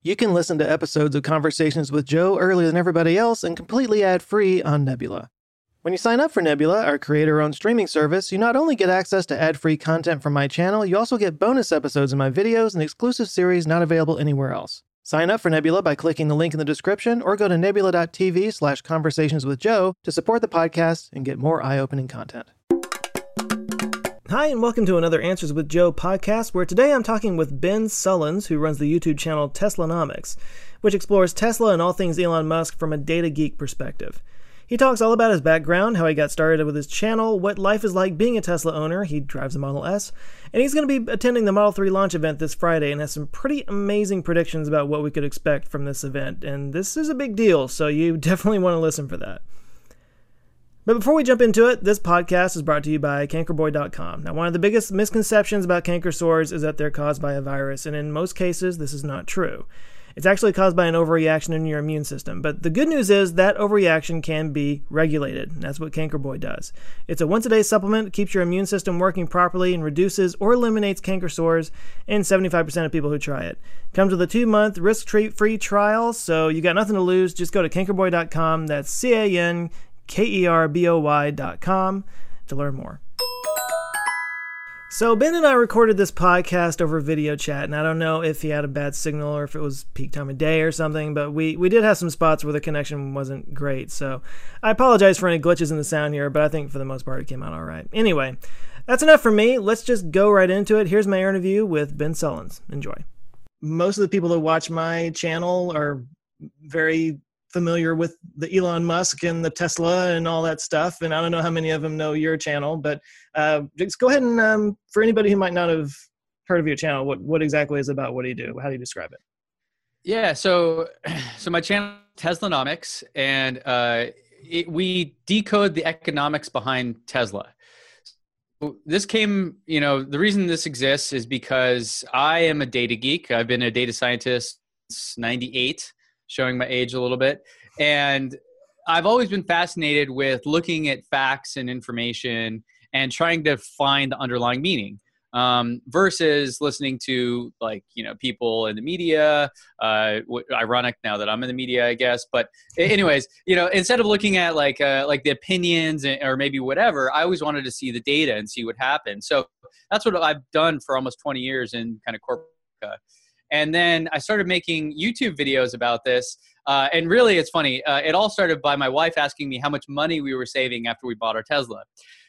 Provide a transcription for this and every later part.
You can listen to episodes of Conversations with Joe earlier than everybody else and completely ad free on Nebula. When you sign up for Nebula, our creator owned streaming service, you not only get access to ad free content from my channel, you also get bonus episodes of my videos and exclusive series not available anywhere else. Sign up for Nebula by clicking the link in the description or go to nebula.tv slash conversations with Joe to support the podcast and get more eye opening content. Hi, and welcome to another Answers with Joe podcast, where today I'm talking with Ben Sullins, who runs the YouTube channel Teslanomics, which explores Tesla and all things Elon Musk from a data geek perspective. He talks all about his background, how he got started with his channel, what life is like being a Tesla owner. He drives a Model S, and he's going to be attending the Model 3 launch event this Friday and has some pretty amazing predictions about what we could expect from this event. And this is a big deal, so you definitely want to listen for that. But before we jump into it, this podcast is brought to you by cankerboy.com. Now, one of the biggest misconceptions about canker sores is that they're caused by a virus, and in most cases, this is not true. It's actually caused by an overreaction in your immune system. But the good news is that overreaction can be regulated. And that's what Cankerboy does. It's a once a day supplement, that keeps your immune system working properly, and reduces or eliminates canker sores in 75% of people who try it. Comes with a two month risk free trial, so you got nothing to lose. Just go to cankerboy.com. That's C A N K E R B O Y.com to learn more. So Ben and I recorded this podcast over video chat, and I don't know if he had a bad signal or if it was peak time of day or something, but we, we did have some spots where the connection wasn't great. So I apologize for any glitches in the sound here, but I think for the most part it came out all right. Anyway, that's enough for me. Let's just go right into it. Here's my interview with Ben Sullins. Enjoy. Most of the people that watch my channel are very familiar with the Elon Musk and the Tesla and all that stuff. And I don't know how many of them know your channel, but uh, just go ahead and um, for anybody who might not have heard of your channel, what what exactly is it about? What do you do? How do you describe it? Yeah, so so my channel Teslanomics, and uh, it, we decode the economics behind Tesla. this came, you know, the reason this exists is because I am a data geek. I've been a data scientist since '98 showing my age a little bit. And I've always been fascinated with looking at facts and information and trying to find the underlying meaning um, versus listening to like you know people in the media uh, w- ironic now that i'm in the media i guess but anyways you know instead of looking at like uh, like the opinions or maybe whatever i always wanted to see the data and see what happened so that's what i've done for almost 20 years in kind of corporate and then I started making YouTube videos about this. Uh, and really, it's funny. Uh, it all started by my wife asking me how much money we were saving after we bought our Tesla.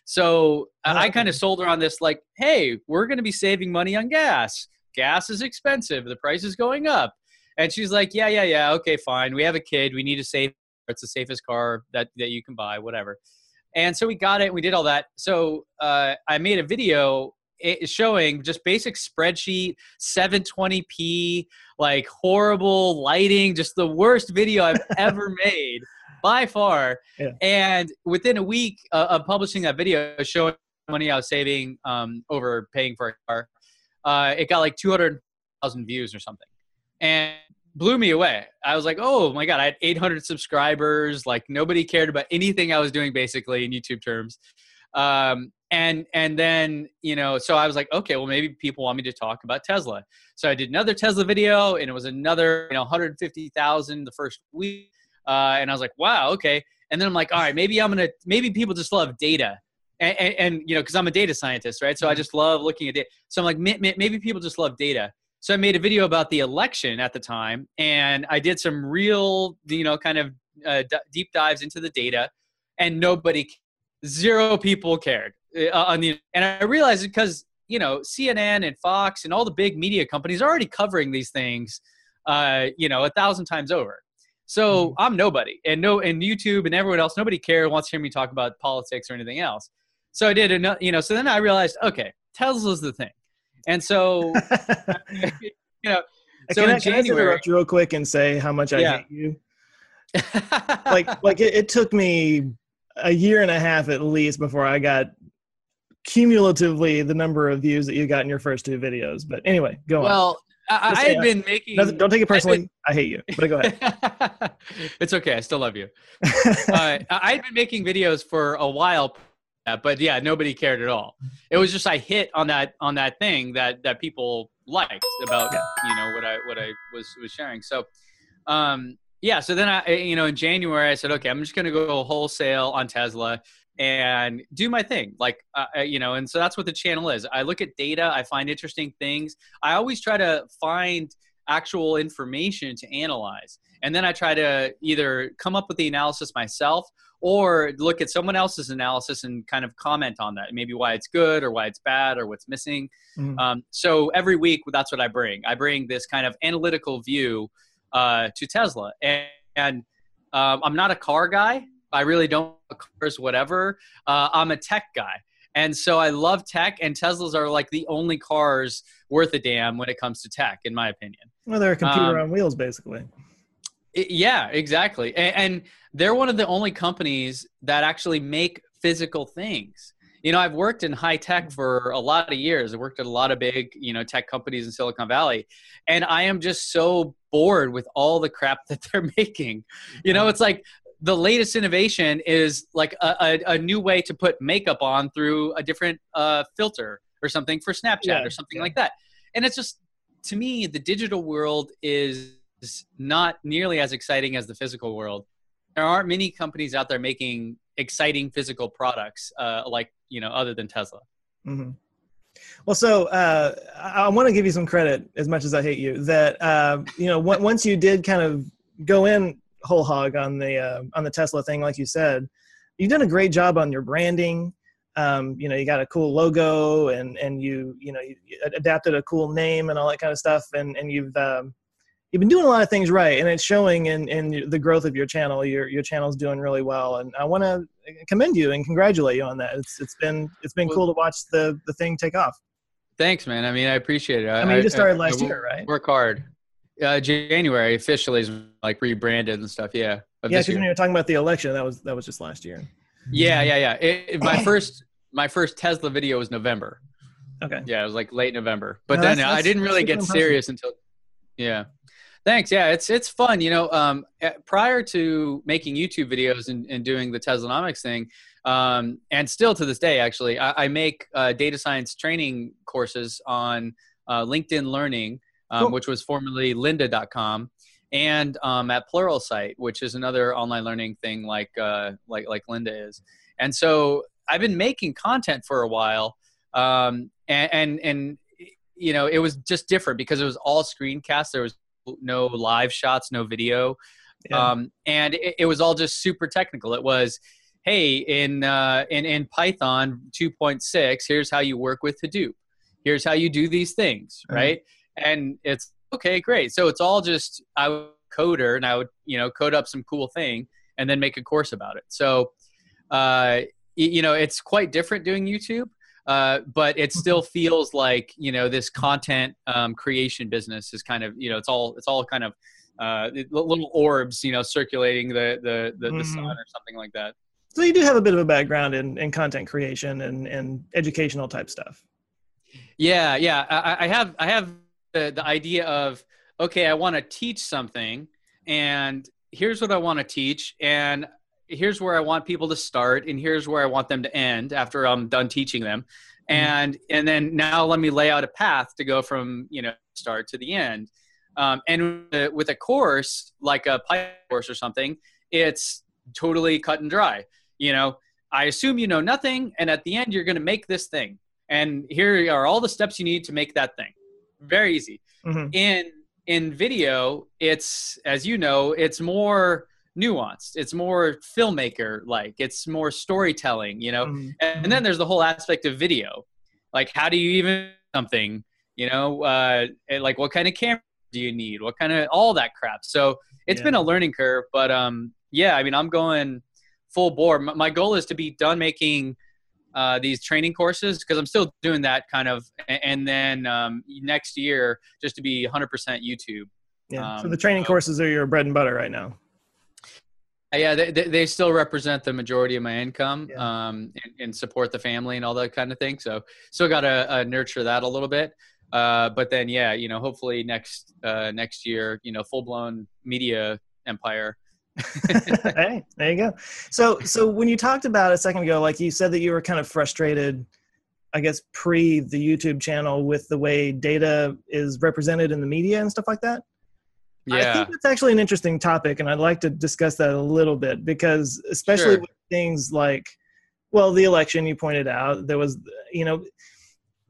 So uh, I kind of sold her on this, like, hey, we're going to be saving money on gas. Gas is expensive. The price is going up. And she's like, yeah, yeah, yeah. Okay, fine. We have a kid. We need to save. It's the safest car that, that you can buy, whatever. And so we got it. And we did all that. So uh, I made a video showing just basic spreadsheet 720p like horrible lighting just the worst video i've ever made by far. Yeah. and within a week uh, of publishing that video showing money i was saving um, over paying for a car uh, it got like 200000 views or something. And blew me away. I was like oh my god i had 800 subscribers like nobody cared about anything i was doing basically in youtube terms um, and and then you know so i was like okay well maybe people want me to talk about tesla. So i did another tesla video and it was another you know 150000 the first week. Uh, and i was like wow okay. And then i'm like all right maybe i'm gonna maybe people just love data. And, and, and you know because i'm a data scientist right? So i mm-hmm. just love looking at data so i'm like maybe people just love data. So i made a video about the election at the time and i did some real you know kind of uh, deep dives into the data and nobody zero people cared uh, on the and I realized because you know CNN and Fox and all the big media companies are already covering these things, uh, you know, a thousand times over. So mm-hmm. I'm nobody, and no, and YouTube and everyone else, nobody cares wants to hear me talk about politics or anything else. So I did, a, you know, so then I realized, okay, Tesla's the thing, and so, you know, so can in I, January, can I interrupt real quick and say how much I yeah. hate you. like, like it, it took me a year and a half at least before I got cumulatively the number of views that you got in your first two videos. But anyway, go well, on. Well, I, I had been making. Don't take it personally. Been, I hate you, but go ahead. it's okay. I still love you. uh, I had been making videos for a while, but yeah, nobody cared at all. It was just I hit on that on that thing that that people liked about you know what I what I was was sharing. So um yeah, so then I you know in January I said okay, I'm just going to go wholesale on Tesla and do my thing. Like uh, uh, you know and so that's what the channel is. I look at data i find interesting things. I always try to find actual information to analyze. And then i try to either come up with the analysis myself or look at someone else's analysis and kind of comment on that maybe why it's good or why it's bad or what's missing. Mm-hmm. um, so every week that's what i bring. I bring this kind of analytical view uh, to tesla and, and um, i'm not a car guy I really don't cars, whatever. Uh, I'm a tech guy. And so I love tech, and Teslas are like the only cars worth a damn when it comes to tech, in my opinion. Well, they're a computer um, on wheels, basically. It, yeah, exactly. And, and they're one of the only companies that actually make physical things. You know, I've worked in high tech for a lot of years. I worked at a lot of big, you know, tech companies in Silicon Valley, and I am just so bored with all the crap that they're making. You know, it's like the latest innovation is like a, a, a, new way to put makeup on through a different uh, filter or something for Snapchat yeah, or something yeah. like that. And it's just, to me, the digital world is not nearly as exciting as the physical world. There aren't many companies out there making exciting physical products uh, like, you know, other than Tesla. Mm-hmm. Well, so uh, I, want to give you some credit, as much as I hate you, that uh, you know once you did kind of go in whole hog on the uh, on the Tesla thing, like you said. You've done a great job on your branding. Um, you know, you got a cool logo, and and you you know you adapted a cool name and all that kind of stuff, and and you've um, you've been doing a lot of things right, and it's showing in in the growth of your channel. Your your channel's doing really well, and I want to commend you and congratulate you on that. It's it's been it's been cool to watch the the thing take off. Thanks, man. I mean, I appreciate it. I, I mean, you just started last I, year, right? Work hard. Uh, January officially is like rebranded and stuff. Yeah. Yeah, because when you were talking about the election, that was that was just last year. Yeah, yeah, yeah. It, my first my first Tesla video was November. Okay. Yeah, it was like late November. But no, then that's, I didn't really get impressive. serious until. Yeah. Thanks. Yeah, it's it's fun. You know, um, prior to making YouTube videos and, and doing the Teslanomics thing, um, and still to this day, actually, I, I make uh, data science training courses on uh, LinkedIn Learning um, cool. which was formerly lynda.com and um, at Pluralsight, which is another online learning thing like uh, like like Lynda is. And so I've been making content for a while, um, and, and, and you know it was just different because it was all screencast. There was no live shots, no video, yeah. um, and it, it, was all just super technical. It was. Hey, in, uh, in in Python 2.6, here's how you work with Hadoop. Here's how you do these things, right? and it's okay, great. So it's all just I would coder and I would you know code up some cool thing and then make a course about it. So uh, you know it's quite different doing YouTube. Uh, but it still feels like you know this content um, creation business is kind of you know it's all it's all kind of uh, little orbs you know circulating the the the, mm-hmm. the, sun or something like that. So you do have a bit of a background in, in content creation and, and educational type stuff. Yeah, yeah, I, I have I have the, the idea of okay i want to teach something and here's what i want to teach and here's where i want people to start and here's where i want them to end after i'm done teaching them mm-hmm. and and then now let me lay out a path to go from you know start to the end um, and with a course like a Python course or something it's totally cut and dry you know i assume you know nothing and at the end you're going to make this thing and here are all the steps you need to make that thing very easy. Mm-hmm. In in video, it's as you know, it's more nuanced. It's more filmmaker like. It's more storytelling, you know. Mm-hmm. And, then there's the whole aspect of video. Like how do you even something, you know, uh like what kind of camera do you need? What kind of all that crap. So it's yeah. been a learning curve, but um yeah, I mean, I'm going full bore. My goal is to be done making uh, these training courses because I'm still doing that kind of, and then um, next year just to be 100% YouTube. Yeah. Um, so the training courses are your bread and butter right now. Yeah, they, they still represent the majority of my income yeah. um, and, and, support the family and all that kind of thing. So still got to uh, nurture that a little bit. Uh, but then, yeah, you know, hopefully next uh, next year, you know, full blown media empire hey, there you go. So, so when you talked about a second ago, like you said that you were kind of frustrated I guess pre the YouTube channel with the way data is represented in the media and stuff like that. Yeah. I think that's actually an interesting topic, and I'd like to discuss that a little bit because, especially Sure. with things like, well, the election you pointed out, there was, you know,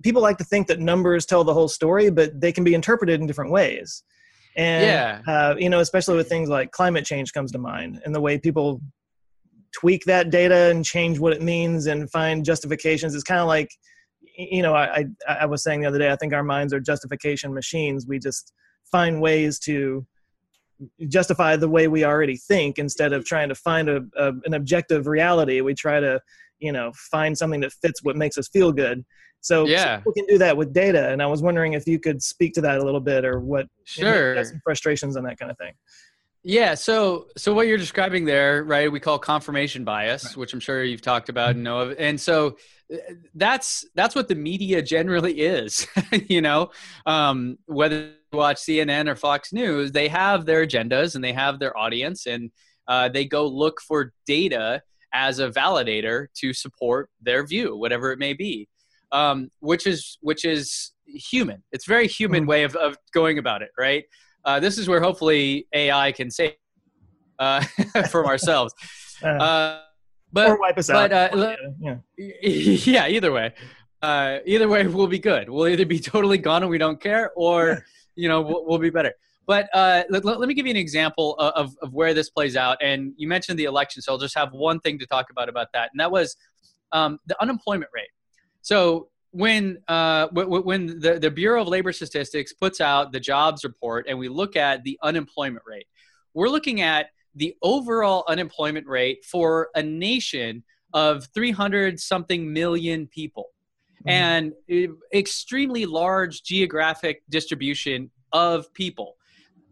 people like to think that numbers tell the whole story, but they can be interpreted in different ways. And, Yeah. uh, you know, especially with things like climate change comes to mind and the way people tweak that data and change what it means and find justifications. It's kind of like, you know, I, I, I was saying the other day, I think our minds are justification machines. We just find ways to justify the way we already think instead of trying to find a, a an objective reality. We try to, you know, find something that fits what makes us feel good. So, Yeah. people can do that with data. And I was wondering if you could speak to that a little bit or what you know, Sure. some frustrations and that kind of thing. Yeah, so so what you're describing there, right? We call confirmation bias, Right. which I'm sure you've talked about and know of. And so uh, that's that's what the media generally is. you know, um, whether watch CNN or Fox News, they have their agendas and they have their audience, and uh, they go look for data as a validator to support their view, whatever it may be. Um, which is which is human. It's a very human Mhm. way of, of going about it, right? Uh, this is where hopefully AI can save uh, from ourselves. Uh, Uh, but or wipe us but, out. uh, yeah. yeah, either way, uh, either way, we'll be good. We'll either be totally gone and we don't care, or you know, we'll, we'll be better. But uh, let, let, me give you an example of, of, where this plays out. And you mentioned the election, so I'll just have one thing to talk about about that, and that was um, the unemployment rate. So when uh, w- when the, the Bureau of Labor Statistics puts out the jobs report, and we look at the unemployment rate, we're looking at the overall unemployment rate for a nation of 300 something million people Mhm. and extremely large geographic distribution of people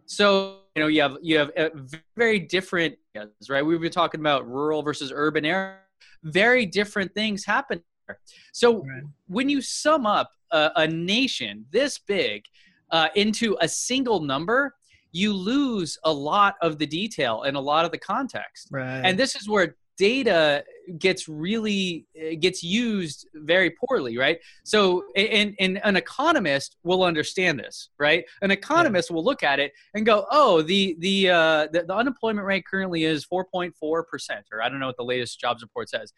so you know you have you have uh, very different areas, right we've been talking about rural versus urban area very different things happen there. so Right. when you sum up a, a nation this big uh, into a single number you lose a lot of the detail and a lot of the context Right. and this is where data gets really uh, gets used very poorly right? So and, and an economist will understand this right? An economist will look at it and go oh the the uh the, the unemployment rate currently is 4.4% or i don't know what the latest jobs report says.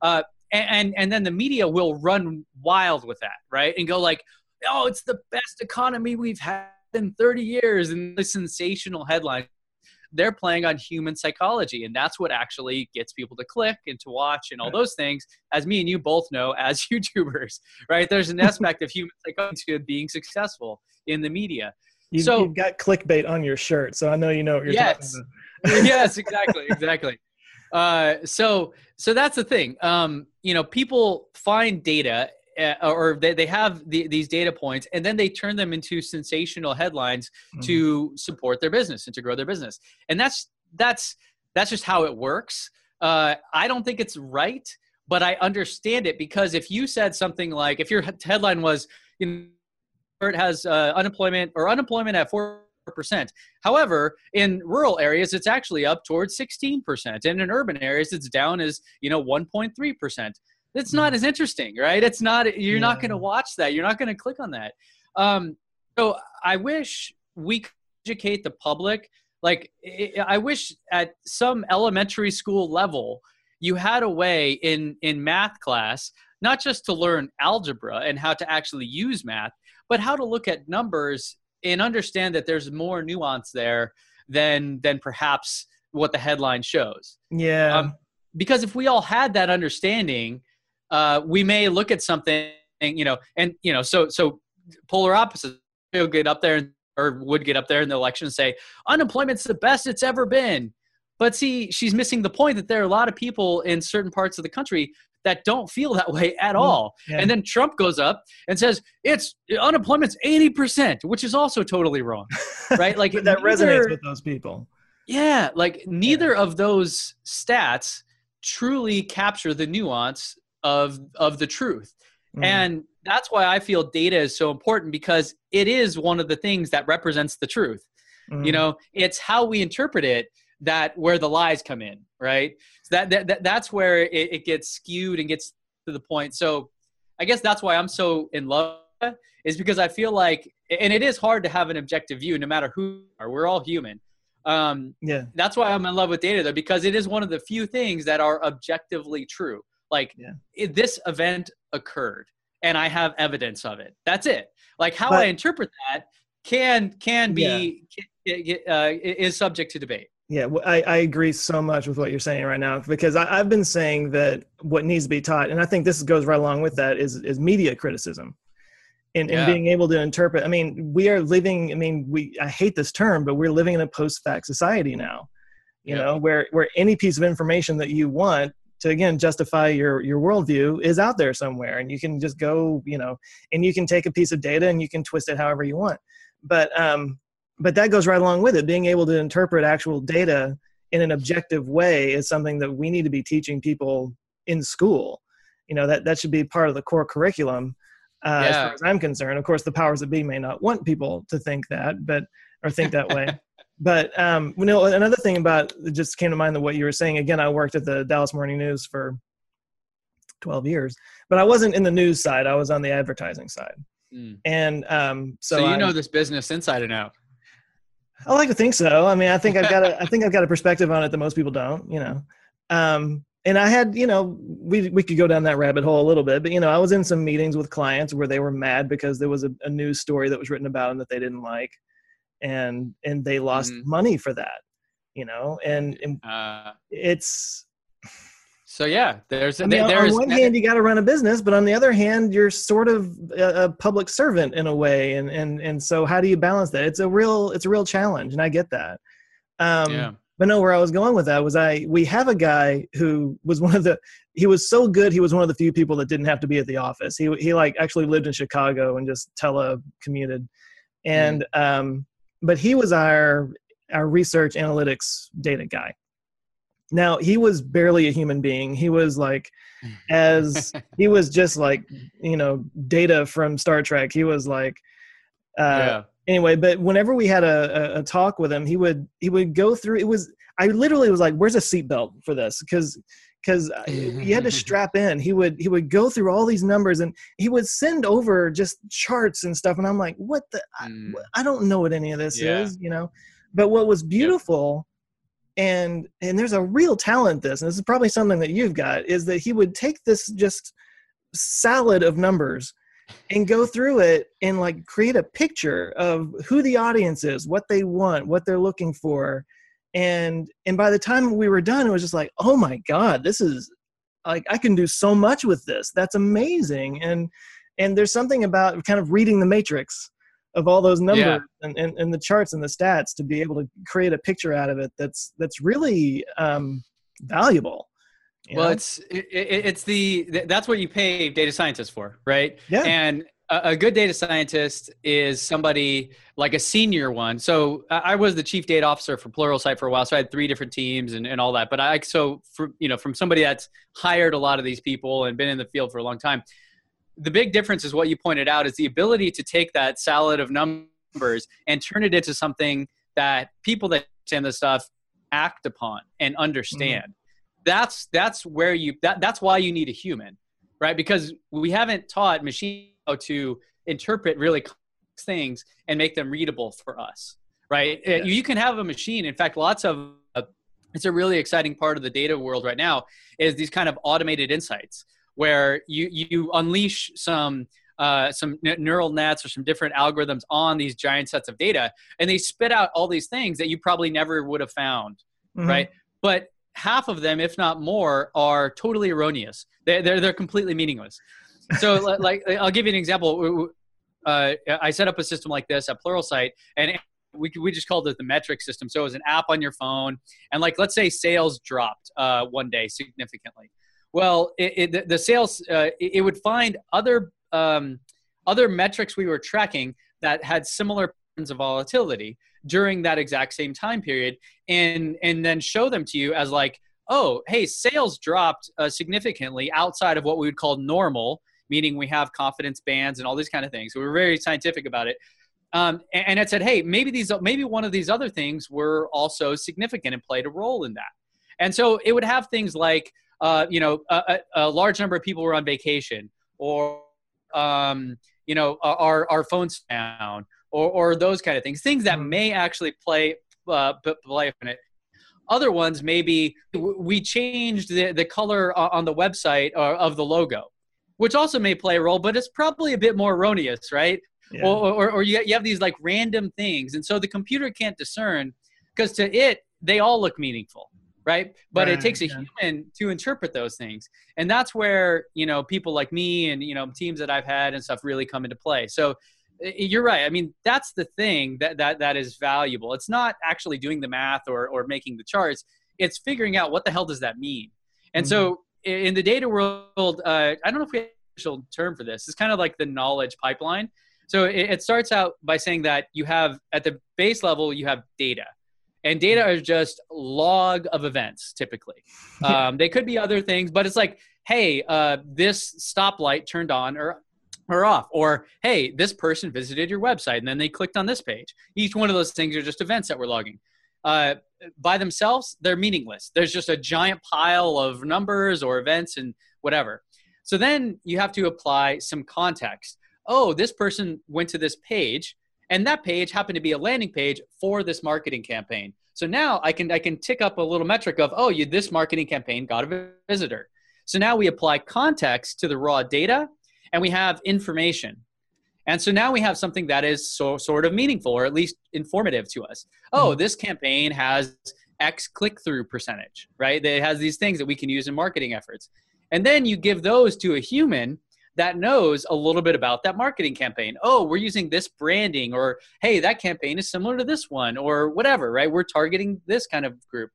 Uh and, and and then the media will run wild with that right? And go like oh it's the best economy we've had in 30 years and the sensational headline they're playing on human psychology and that's what actually gets people to click and to watch and all Right. those things as me and you both know as youtubers right there's an aspect of human psychology to being successful in the media you, so- you've got clickbait on your shirt, so I know you know what you're Yes. talking about. yes exactly exactly uh, so so that's the thing um, you know people find data uh, or they, they have the, these data points and then they turn them into sensational headlines Mhm. to support their business and to grow their business. And that's that's that's just how it works. Uh, i don't think it's right but i understand it because if you said something like if your headline was you know, it has uh, unemployment or unemployment at 4% however in rural areas it's actually up towards 16% and in urban areas it's down as you know 1.3% it's not as interesting right? It's not you're not going to watch that. You're not going to click on that. Um, so i wish we could educate the public. Like I- i wish at some elementary school level you had a way in in math class not just to learn algebra and how to actually use math but how to look at numbers and understand that there's more nuance there than than perhaps what the headline shows. Yeah. um, because if we all had that understanding uh, we may look at something you know and you know so so polar opposites will get up there or would get up there in the election and say unemployment's the best it's ever been but see she's missing the point that there are a lot of people in certain parts of the country that don't feel that way at Mm, all yeah. and then trump goes up and says it's unemployment's 80% which is also totally wrong right like that neither- resonates with those people. yeah, like neither of those stats truly capture the nuance of of the truth. Mm. And that's why I feel data is so important because it is one of the things that represents the truth. Mm. You know, it's how we interpret it that where the lies come in, right? So that, that, that that's where it, it gets skewed and gets to the point. So I guess that's why I'm so in love is because I feel like, and it is hard to have an objective view, no matter who are. We're all human. Um, yeah. That's why I'm in love with data, though, because it is one of the few things that are objectively true. Like yeah. it, this event occurred, and I have evidence of it. That's it. Like how But- I interpret that can can be can, uh, is subject to debate. Yeah, I, I agree so much with what you're saying right now because I, I've been saying that what needs to be taught, and I think this goes right along with that, is is media criticism, and, Yeah. and being able to interpret. I mean, we are living. I mean, we I hate this term, but we're living in a post-fact society now. You Yeah. know, where where any piece of information that you want to again justify your your worldview is out there somewhere, and you can just go, you know, and you can take a piece of data and you can twist it however you want. But um, but that goes right along with it. Being able to interpret actual data in an objective way is something that we need to be teaching people in school. You know that that should be part of the core curriculum uh, as far as i'm concerned. Of course the powers that be may not want people to think that but or think that way but um you know another thing about it just came to mind that what you were saying again i worked at the dallas morning news for 12 years but i wasn't in the news side i was on the advertising side Mm. and um so, So, you I- know this business inside and out. I like to think so. I mean, I think I've got a, I think I've got a perspective on it that most people don't, you know. Um, and I had, you know, we we could go down that rabbit hole a little bit, but you know, I was in some meetings with clients where they were mad because there was a, a news story that was written about them that they didn't like, and and they lost Mhm. money for that, you know. And, and Uh, it's so yeah, there's I mean, on- there's on one hand, you got to run a business, but on the other hand, you're sort of a, a public servant in a way, and and and so how do you balance that? It's a real it's a real challenge, and I get that. Um, yeah. But no, where I was going with that was I we have a guy who was one of the he was so good he was one of the few people that didn't have to be at the office. He he like actually lived in Chicago and just telecommuted, and um, but he was our our research analytics data guy. Now he was barely a human being. He was like as he was just like you know data from Star Trek. He was like uh, yeah. anyway but whenever we had a, a, a talk with him he would he would go through it was i literally was like where's a seatbelt for this because because he had to strap in he would he would go through all these numbers and he would send over just charts and stuff and i'm like what the I, Mm. I don't know what any of this Yeah. is you know but what was beautiful and and there's a real talent this and this is probably something that you've got is that he would take this just salad of numbers and go through it and like create a picture of who the audience is what they want what they're looking for and and by the time we were done it was just like oh my god this is like i can do so much with this that's amazing and and there's something about kind of reading the matrix of all those numbers Yeah. and, and, and the charts and the stats to be able to create a picture out of it that's that's really um valuable Well, know? it's it, it- it's the that's what you pay data scientists for, right? yeah And a, good data scientist is somebody like a senior one. So I was the chief data officer for Pluralsight for a while, so I had three different teams and, and all that. But I so for you know from somebody that's hired a lot of these people and been in the field for a long time, the big difference is what you pointed out is the ability to take that salad of numbers and turn it into something that people that understand this stuff act upon and understand. Mm-hmm. That's that's where you that that's why you need a human, right? Because we haven't taught machine how to interpret really complex things and make them readable for us, right? Uh, Yes. You can have a machine. In fact, lots of uh, it's a really exciting part of the data world right now is these kind of automated insights where you you unleash some uh, some neural nets or some different algorithms on these giant sets of data, and they spit out all these things that you probably never would have found, Mhm. right? But half of them, if not more, are totally erroneous. They're they're, they're completely meaningless. So, like, I'll give you an example. Uh, I set up a system like this at Pluralsight, and we we just called it the metric system. So it was an app on your phone, and like, let's say sales dropped uh, one day significantly. Well, it, it, the, sales uh, it, it would find other um, other metrics we were tracking that had similar patterns of volatility during that exact same time period, and and then show them to you as like, oh, hey, sales dropped uh, significantly outside of what we would call normal, meaning we have confidence bands and all these kind of things. So we're very scientific about it. Um, and, and it said, hey, maybe these, maybe one of these other things were also significant and played a role in that. And so it would have things like, uh, you know, a, a, a large number of people were on vacation, or um, you know, our our phones down, or or those kind of things. Things that mm-hmm. may actually play uh, play in it. Other ones maybe we changed the the color on the website uh, of the logo, which also may play a role, but it's probably a bit more erroneous, right? Yeah. Or, or, or you, you have these like random things. And so the computer can't discern because to it, they all look meaningful right but right, it takes a yeah. human to interpret those things and that's where you know people like me and you know teams that i've had and stuff really come into play so you're right i mean that's the thing that that that is valuable it's not actually doing the math or or making the charts it's figuring out what the hell does that mean and mm-hmm. so in the data world uh, i don't know if we have a official term for this. It's kind of like the knowledge pipeline. So it, it starts out by saying that you have at the base level you have data. And data is just log of events typically. Um, they could be other things but it's like hey uh, this stoplight turned on or or off. Or hey this person visited your website and then they clicked on this page. Each one of those things are just events that we're logging uh, by themselves they're meaningless. There's just a giant pile of numbers or events and whatever. So then you have to apply some context. Oh this person went to this page and that page happened to be a landing page for this marketing campaign. So now i can i can tick up a little metric of oh you this marketing campaign got a visitor. So now we apply context to the raw data and we have information and so now we have something that is so sort of meaningful or at least informative to us oh mm-hmm. this campaign has x click through percentage right it has these things that we can use in marketing efforts and then you give those to a human that knows a little bit about that marketing campaign. Oh, we're using this branding, or hey, that campaign is similar to this one, or whatever, right? We're targeting this kind of group.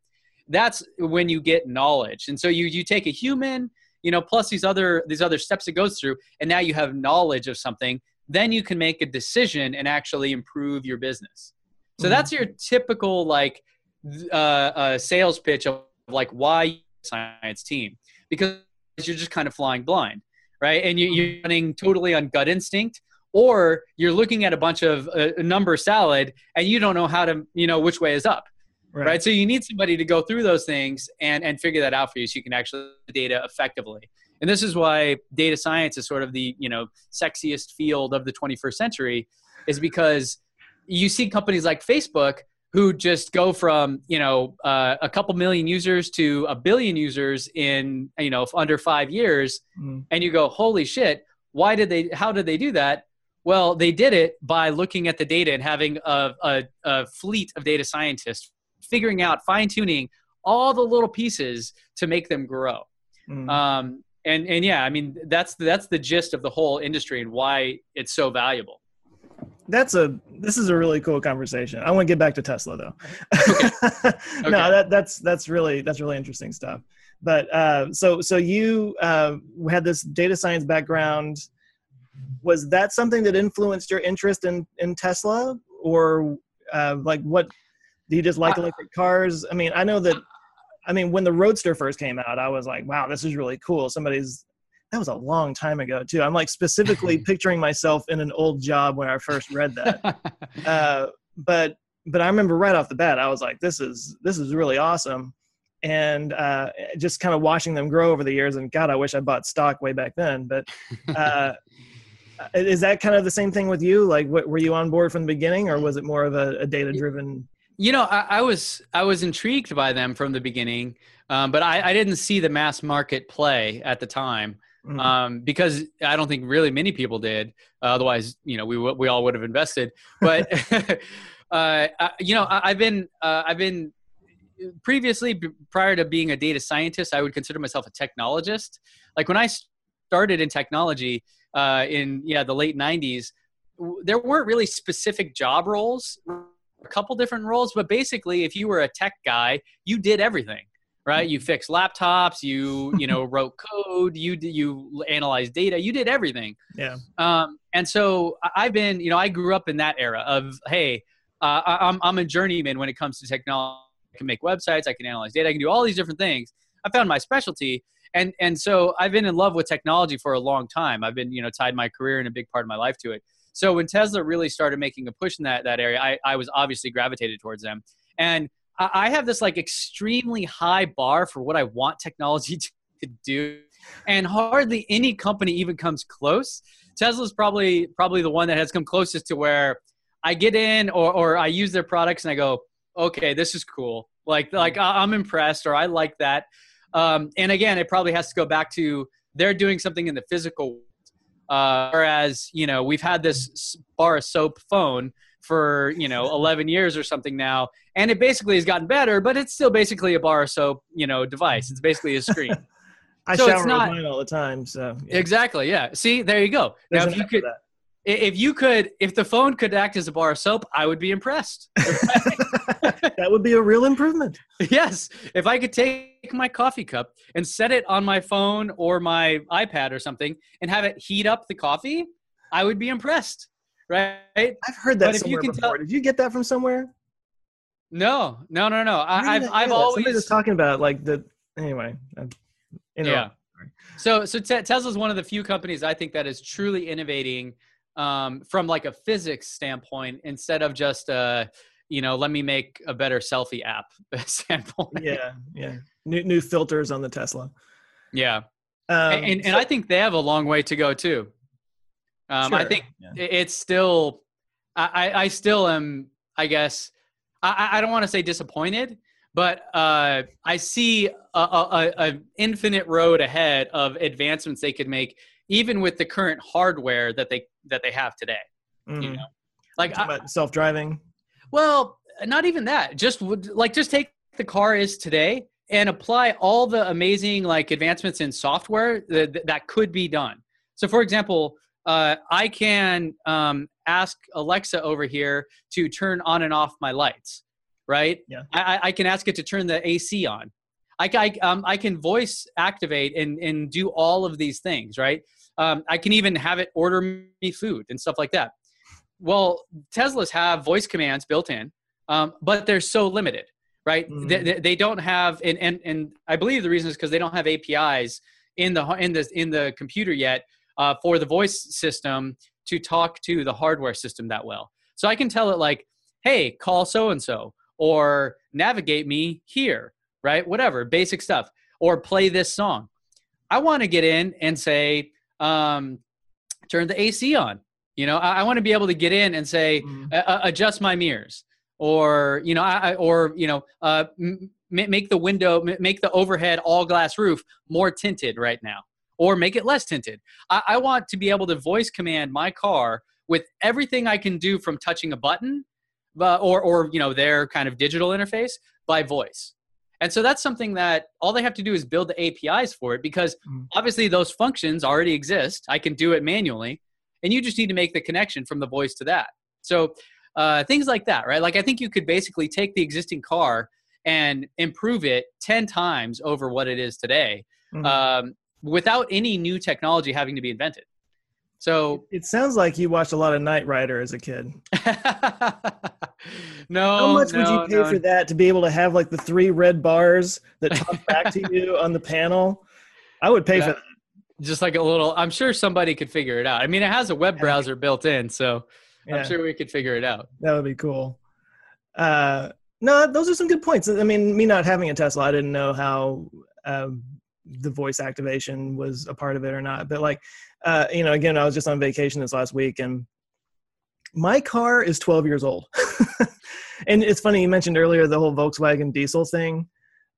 That's when you get knowledge. And so you you take a human, you know, plus these other these other steps it goes through, and now you have knowledge of something. Then you can make a decision and actually improve your business. So mm-hmm. that's your typical like uh, uh, sales pitch of like why science team because you're just kind of flying blind right? And you, are running totally on gut instinct, or you're looking at a bunch of uh, number salad and you don't know how to, you know, which way is up. Right. right. So you need somebody to go through those things and, and figure that out for you so you can actually data effectively. And this is why data science is sort of the, you know, sexiest field of the 21st century is because you see companies like Facebook who just go from you know uh, a couple million users to a billion users in you know under five years mm. and you go holy shit why did they how did they do that well they did it by looking at the data and having a, a, a fleet of data scientists figuring out fine-tuning all the little pieces to make them grow mm. um, and and yeah i mean that's that's the gist of the whole industry and why it's so valuable that's a this is a really cool conversation. I want to get back to Tesla though. Okay. okay. no, that that's that's really that's really interesting stuff. But uh, so so you uh, had this data science background. Was that something that influenced your interest in in Tesla, or uh, like what? Do you just like electric cars? I mean, I know that. I mean, when the Roadster first came out, I was like, "Wow, this is really cool." Somebody's that was a long time ago too. I'm like specifically picturing myself in an old job when I first read that. uh, but but I remember right off the bat, I was like, this is this is really awesome. And uh, just kind of watching them grow over the years, and God, I wish I bought stock way back then. But uh, is that kind of the same thing with you? Like, what, were you on board from the beginning, or was it more of a, a data-driven? You know, I, I, was I was intrigued by them from the beginning, um, but I, I, didn't see the mass market play at the time. Mm-hmm. Um, because I don't think really many people did. Uh, otherwise, you know, we we all would have invested. But uh, I, you know, I, have been uh, I've been previously prior to being a data scientist, I would consider myself a technologist. Like when I started in technology uh, in yeah the late '90s, there weren't really specific job roles. A couple different roles, but basically, if you were a tech guy, you did everything right? You fixed laptops, you you know wrote code, you you analyzed data, you did everything. Yeah. Um, and so I've been, you know, I grew up in that era of hey, uh, I'm I'm a journeyman when it comes to technology. I can make websites, I can analyze data, I can do all these different things. I found my specialty, and and so I've been in love with technology for a long time. I've been you know tied my career and a big part of my life to it. So when Tesla really started making a push in that that area, I, I was obviously gravitated towards them. And I have this like extremely high bar for what I want technology to do, and hardly any company even comes close Tesla's probably probably the one that has come closest to where I get in or or I use their products and I go, okay, this is cool. Like like I'm impressed or I like that. Um, and again, it probably has to go back to they're doing something in the physical. Uh, whereas you know we've had this bar of soap phone for you know 11 years or something now, and it basically has gotten better, but it's still basically a bar of soap you know device. It's basically a screen. I so shower not, with mine all the time. So yeah. exactly, yeah. See, there you go. There's now, if you could, if you could, if the phone could act as a bar of soap, I would be impressed. that would be a real improvement. Yes, if I could take my coffee cup and set it on my phone or my iPad or something and have it heat up the coffee, I would be impressed. Right? I've heard that but somewhere before. Tell, Did you get that from somewhere? No, no, no, no. I, have I've always somebody was talking about like the anyway. Yeah. So so te- Tesla's one of the few companies I think that is truly innovating um, from like a physics standpoint instead of just uh, you know let me make a better selfie app standpoint. Yeah, yeah. New new filters on the Tesla. Yeah, um, and, and, so- and I think they have a long way to go too. Um, sure. I think yeah. it's still. I, I still am. I guess I, I don't want to say disappointed but uh, I see a, a, a, infinite road ahead of advancements they could make, even with the current hardware that they that they have today. Mm. You know, like self driving. Well, not even that. Just would, like just take the car is today and apply all the amazing like advancements in software that, that could be done. So, for example, uh, I can um, ask Alexa over here to turn on and off my lights right? Yeah. I, I can ask it to turn the AC on. I, I, um, I can voice activate and, and do all of these things, right? Um, I can even have it order me food and stuff like that. Well, Teslas have voice commands built in, um, but they're so limited, right? Mm-hmm. They, they don't have, and, and, and I believe the reason is because they don't have APIs in the, in the, in the computer yet uh, for the voice system to talk to the hardware system that well. So I can tell it like, hey, call so and so, or navigate me here, right? Whatever, basic stuff, or play this song. I want to get in and say, um, turn the AC on. You know, I, I want to be able to get in and say, mm-hmm. adjust my mirrors, or you know, I, or you know, uh, m- make the window, make the overhead all glass roof more tinted right now, or make it less tinted. I, I want to be able to voice command my car with everything I can do from touching a button but, or, or you know their kind of digital interface by voice and so that's something that all they have to do is build the apis for it because mm. obviously those functions already exist i can do it manually and you just need to make the connection from the voice to that so uh, things like that right like i think you could basically take the existing car and improve it 10 times over what it is today mm-hmm. um, without any new technology having to be invented so it sounds like you watched a lot of Knight Rider as a kid. no. How much no, would you pay no. for that to be able to have like the three red bars that talk back to you on the panel? I would pay yeah. for that. Just like a little, I'm sure somebody could figure it out. I mean, it has a web browser built in, so yeah. I'm sure we could figure it out. That would be cool. Uh, no, those are some good points. I mean, me not having a Tesla, I didn't know how um, the voice activation was a part of it or not. But like, uh, you know, again, I was just on vacation this last week and my car is 12 years old. and it's funny, you mentioned earlier the whole Volkswagen diesel thing.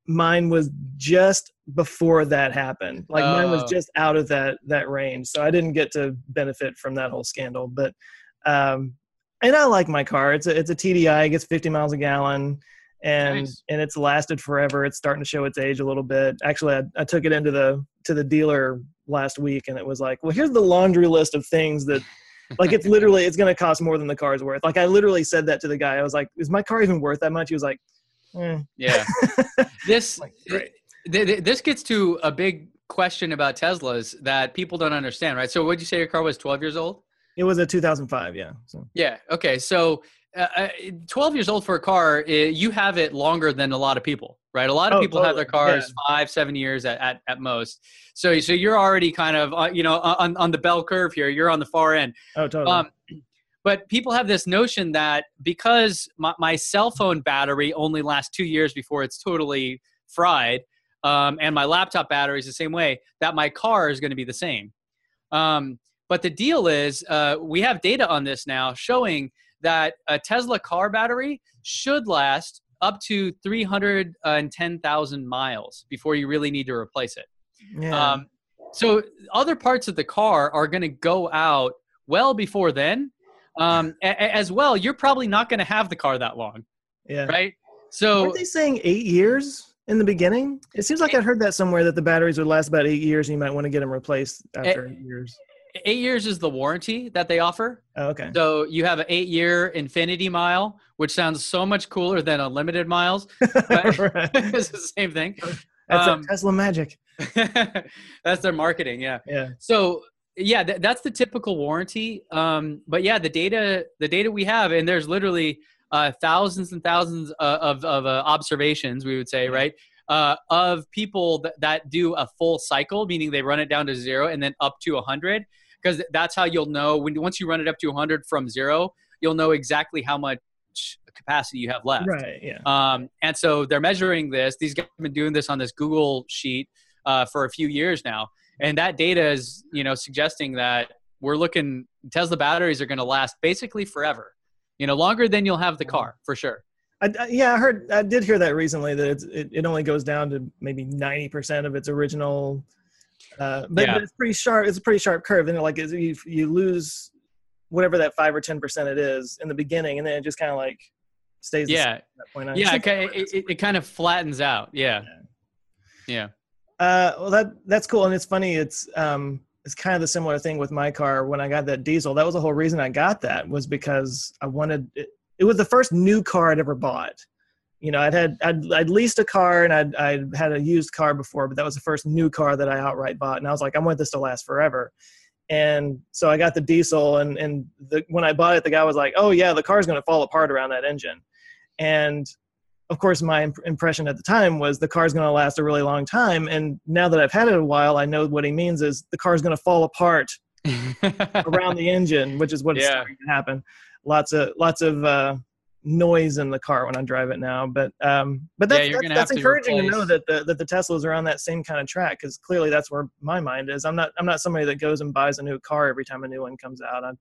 Mine was just before that happened. Like oh. mine was oh. just out of that that range. So I didn't get to benefit from that whole scandal. But um and I like my car. It's a it's a TDI, it gets 50 miles a gallon and nice. and it's lasted forever. It's starting to show its age a little bit. Actually, I, I took it into the to the dealer last week, and it was like, well, here's the laundry list of things that, like, it's literally it's going to cost more than the car's worth. Like, I literally said that to the guy. I was like, is my car even worth that much? He was like, eh. yeah. this like, this gets to a big question about Teslas that people don't understand, right? So, would you say your car was 12 years old? It was a 2005, yeah. So. Yeah. Okay. So uh, uh 12 years old for a car, uh, you have it longer than a lot of people, right? A lot of oh, people totally. have their cars yeah. five, seven years at, at, at, most. So, so you're already kind of, uh, you know, on, on the bell curve here. You're on the far end. Oh, totally. Um, but people have this notion that because my, my, cell phone battery only lasts two years before it's totally fried, um, and my laptop battery is the same way, that my car is going to be the same. Um, But the deal is, uh, we have data on this now showing that a Tesla car battery should last up to 310,000 miles before you really need to replace it. Yeah. Um, so other parts of the car are going to go out well before then. Um, a- as well, you're probably not going to have the car that long. Yeah. Right. So are they saying eight years in the beginning? It seems like I heard that somewhere that the batteries would last about eight years, and you might want to get them replaced after eight years. Eight years is the warranty that they offer. Oh, okay. So you have an eight-year infinity mile, which sounds so much cooler than unlimited miles. it's the same thing. That's um, Tesla magic. that's their marketing. Yeah. Yeah. So yeah, th- that's the typical warranty. Um, but yeah, the data, the data we have, and there's literally uh, thousands and thousands uh, of, of uh, observations, we would say, right? Uh, of people that, that do a full cycle, meaning they run it down to zero and then up to 100, because that's how you'll know when once you run it up to 100 from zero, you'll know exactly how much capacity you have left. Right. Yeah. Um, and so they're measuring this. These guys have been doing this on this Google sheet uh, for a few years now, and that data is you know suggesting that we're looking Tesla batteries are going to last basically forever. You know, longer than you'll have the car for sure. I, I, yeah, I heard, I did hear that recently that it's, it, it only goes down to maybe 90% of its original, uh, but, yeah. but, it's pretty sharp. It's a pretty sharp curve. And like, you, you lose whatever that five or 10% it is in the beginning, and then it just kind of like stays. Yeah. Yeah. It, it, it, kind of flattens out. Yeah. Yeah. Uh, well, that, that's cool. And it's funny. It's, um, it's kind of the similar thing with my car when I got that diesel. That was the whole reason I got that was because I wanted it, it was the first new car I'd ever bought. You know, I'd had I'd, I'd leased a car and I'd I'd had a used car before, but that was the first new car that I outright bought, and I was like, I want this to last forever. And so I got the diesel, and and the, when I bought it, the guy was like, "Oh yeah, the car's going to fall apart around that engine," and of course, my imp- impression at the time was the car's going to last a really long time. And now that I've had it a while, I know what he means is the car's going to fall apart around the engine, which is what yeah. starting to happen. Lots of lots of uh, noise in the car when I drive it now. But um, but that's yeah, that's, that's encouraging to, to, know that the that the Teslas are on that same kind of track because clearly that's where my mind is. I'm not I'm not somebody that goes and buys a new car every time a new one comes out. I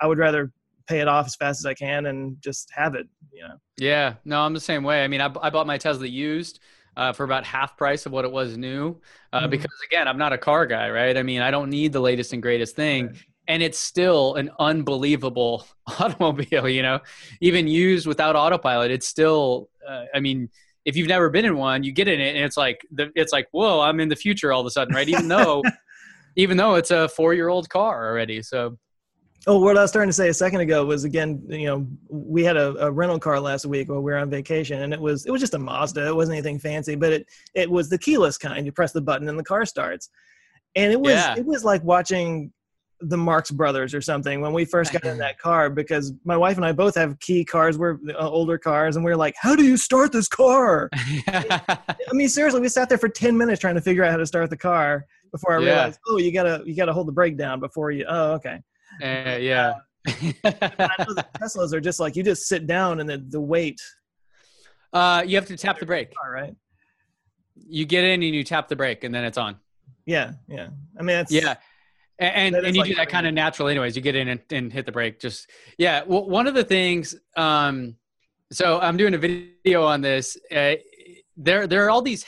I would rather pay it off as fast as I can and just have it. You know. Yeah. No, I'm the same way. I mean, I, I bought my Tesla used. Uh, for about half price of what it was new, uh, mm-hmm. because again, I'm not a car guy, right? I mean, I don't need the latest and greatest thing, right. And it's still an unbelievable automobile. You know, even used without autopilot, it's still. Uh, I mean, if you've never been in one, you get in it, and it's like the, it's like, whoa, I'm in the future all of a sudden, right? Even though, even though it's a four year old car already, so Oh, what I was starting to say a second ago was again, you know, we had a, a, rental car last week while we were on vacation, and it was it was just a Mazda. It wasn't anything fancy, but it it was the keyless kind. You press the button and the car starts, and it was yeah. it was like watching the Marx Brothers or something when we first got in that car because my wife and I both have key cars. We're uh, older cars, and we are like, "How do you start this car?" I mean, seriously, we sat there for ten minutes trying to figure out how to start the car before I yeah. realized, oh, you gotta you gotta hold the brake down before you. Oh, okay. Uh, yeah. I know the Teslas are just like you just sit down and the, the weight. Uh, you have to tap the brake. All right. You get in and you tap the brake and then it's on. Yeah, yeah. I mean, yeah. And and, and you like do that kind of natural, anyways. You get in and, and hit the brake. Just yeah. Well, one of the things. Um, so I'm doing a video on this. Uh, there there are all these